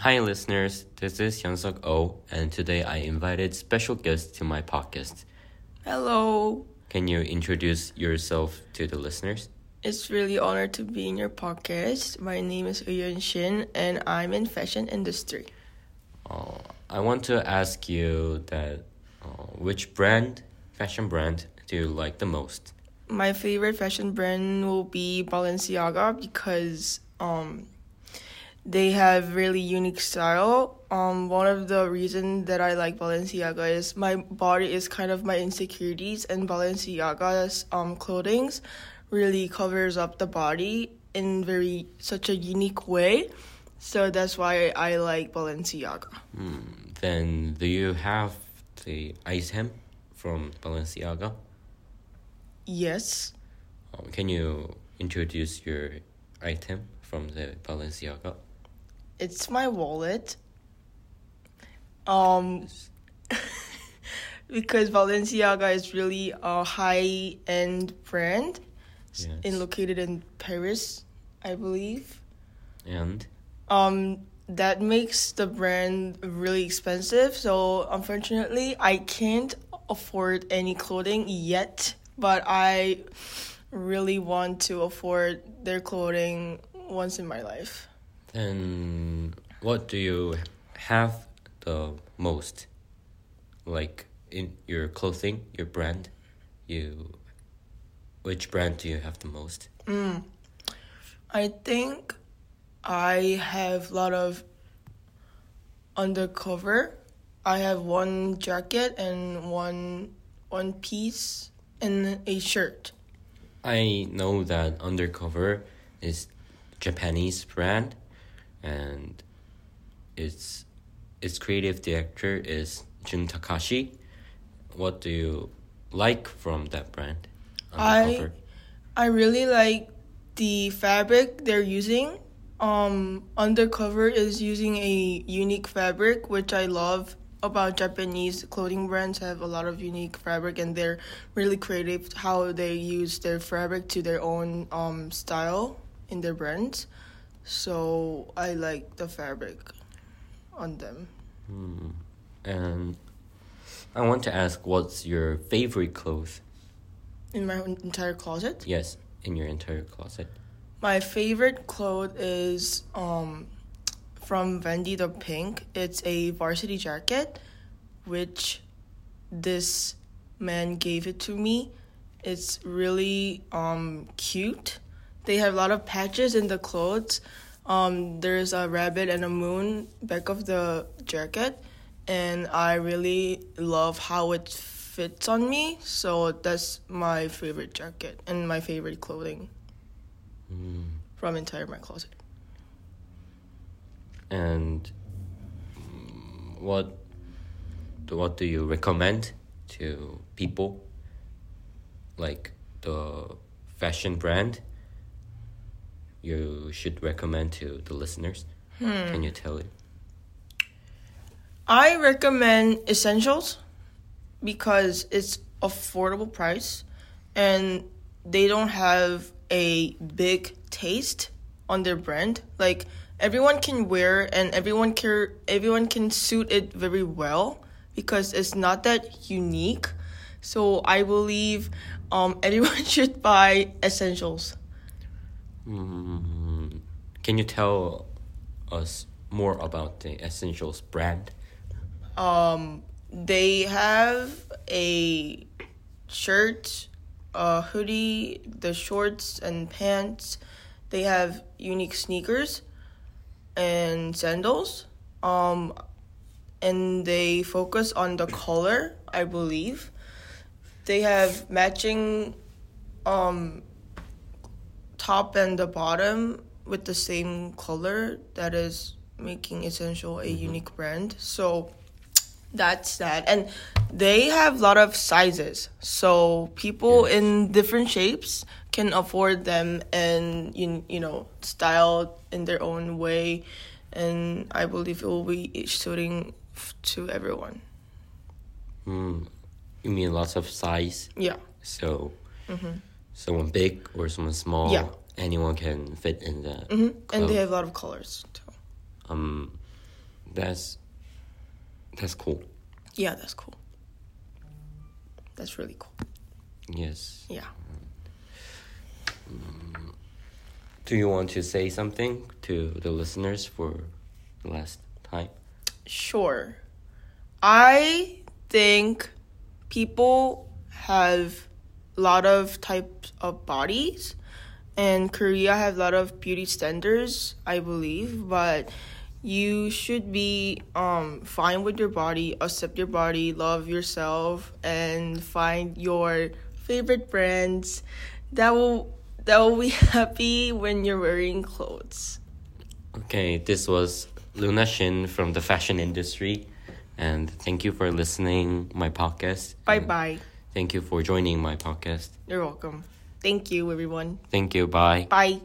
Hi, listeners. This is Hyunsuk Oh, and today I invited special guests to my podcast. Hello. Can you introduce yourself to the listeners? It's really honored to be in your podcast. My name is Uyun Shin and I'm in fashion industry. Uh, I want to ask you that uh, which brand, fashion brand, do you like the most? My favorite fashion brand will be Balenciaga because um they have really unique style. Um, one of the reasons that I like Balenciaga is my body is kind of my insecurities, and Balenciaga's um clothings really covers up the body in very such a unique way. So that's why I like Balenciaga. Hmm. Then, do you have the item from Balenciaga? Yes. Um, can you introduce your item from the Balenciaga? It's my wallet. Um, because Balenciaga is really a high end brand, Yes. and located in Paris, I believe. And Um, that makes the brand really expensive. So unfortunately, I can't afford any clothing yet. But I really want to afford their clothing once in my life. Then, what do you have the most? Like in your clothing, your brand, you. Which brand do you have the most? Mm. I think I have a lot of undercover. I have one jacket and one one piece and a shirt. I know that Undercover is Japanese brand, and its its creative director is Jun Takahashi. What do you like from that brand? I I really like the fabric they're using. Um, Undercover is using a unique fabric, which I love about Japanese clothing brands have a lot of unique fabric and they're really creative how they use their fabric to their own um, style in their brands. So I like the fabric on them. Hmm. And I want to ask, what's your favorite clothes? In my entire closet. Yes, in your entire closet. My favorite cloth is um from Vendy the Pink. It's a varsity jacket which this man gave it to me. It's really um cute. They have a lot of patches in the clothes. Um there's a rabbit and a moon back of the jacket and I really love how it fits on me. So that's my favorite jacket and my favorite clothing Hmm. from entire my closet. And mm, what what do you recommend to people? Like the fashion brand you should recommend to the listeners? Can you tell it? I recommend Essentials because it's affordable price and they don't have a big taste on their brand. Like everyone can wear and everyone can everyone can suit it very well because it's not that unique. So I believe um, everyone should buy Essentials. Mm, can you tell us more about the Essentials brand? Um, they have a shirt, a hoodie, the shorts and pants. They have unique sneakers and sandals. Um, and they focus on the color, I believe. They have matching um top and the bottom with the same color that is making essential a unique brand. So that's that. And they have a lot of sizes. So people Yes. in different shapes can afford them and you, you know, style in their own way. And I believe it will be suiting f- to everyone. Mm, you mean lots of size? Yeah. So, someone big or someone small, Yeah. Anyone can fit in the. hmm And they have a lot of colors too. Um, That's that's cool. Yeah, that's cool. That's really cool. Yes. Yeah. Do you want to say something to the listeners for the last time? Sure. I think people have a lot of types of bodies and Korea have a lot of beauty standards, I believe, but you should be um fine with your body, accept your body, love yourself and find your favorite brands that will that will be happy when you're wearing clothes. Okay, this was Luna Shin from the fashion industry, and thank you for listening my podcast. Bye bye. Thank you for joining my podcast. You're welcome. Thank you everyone. Thank you. Bye. Bye.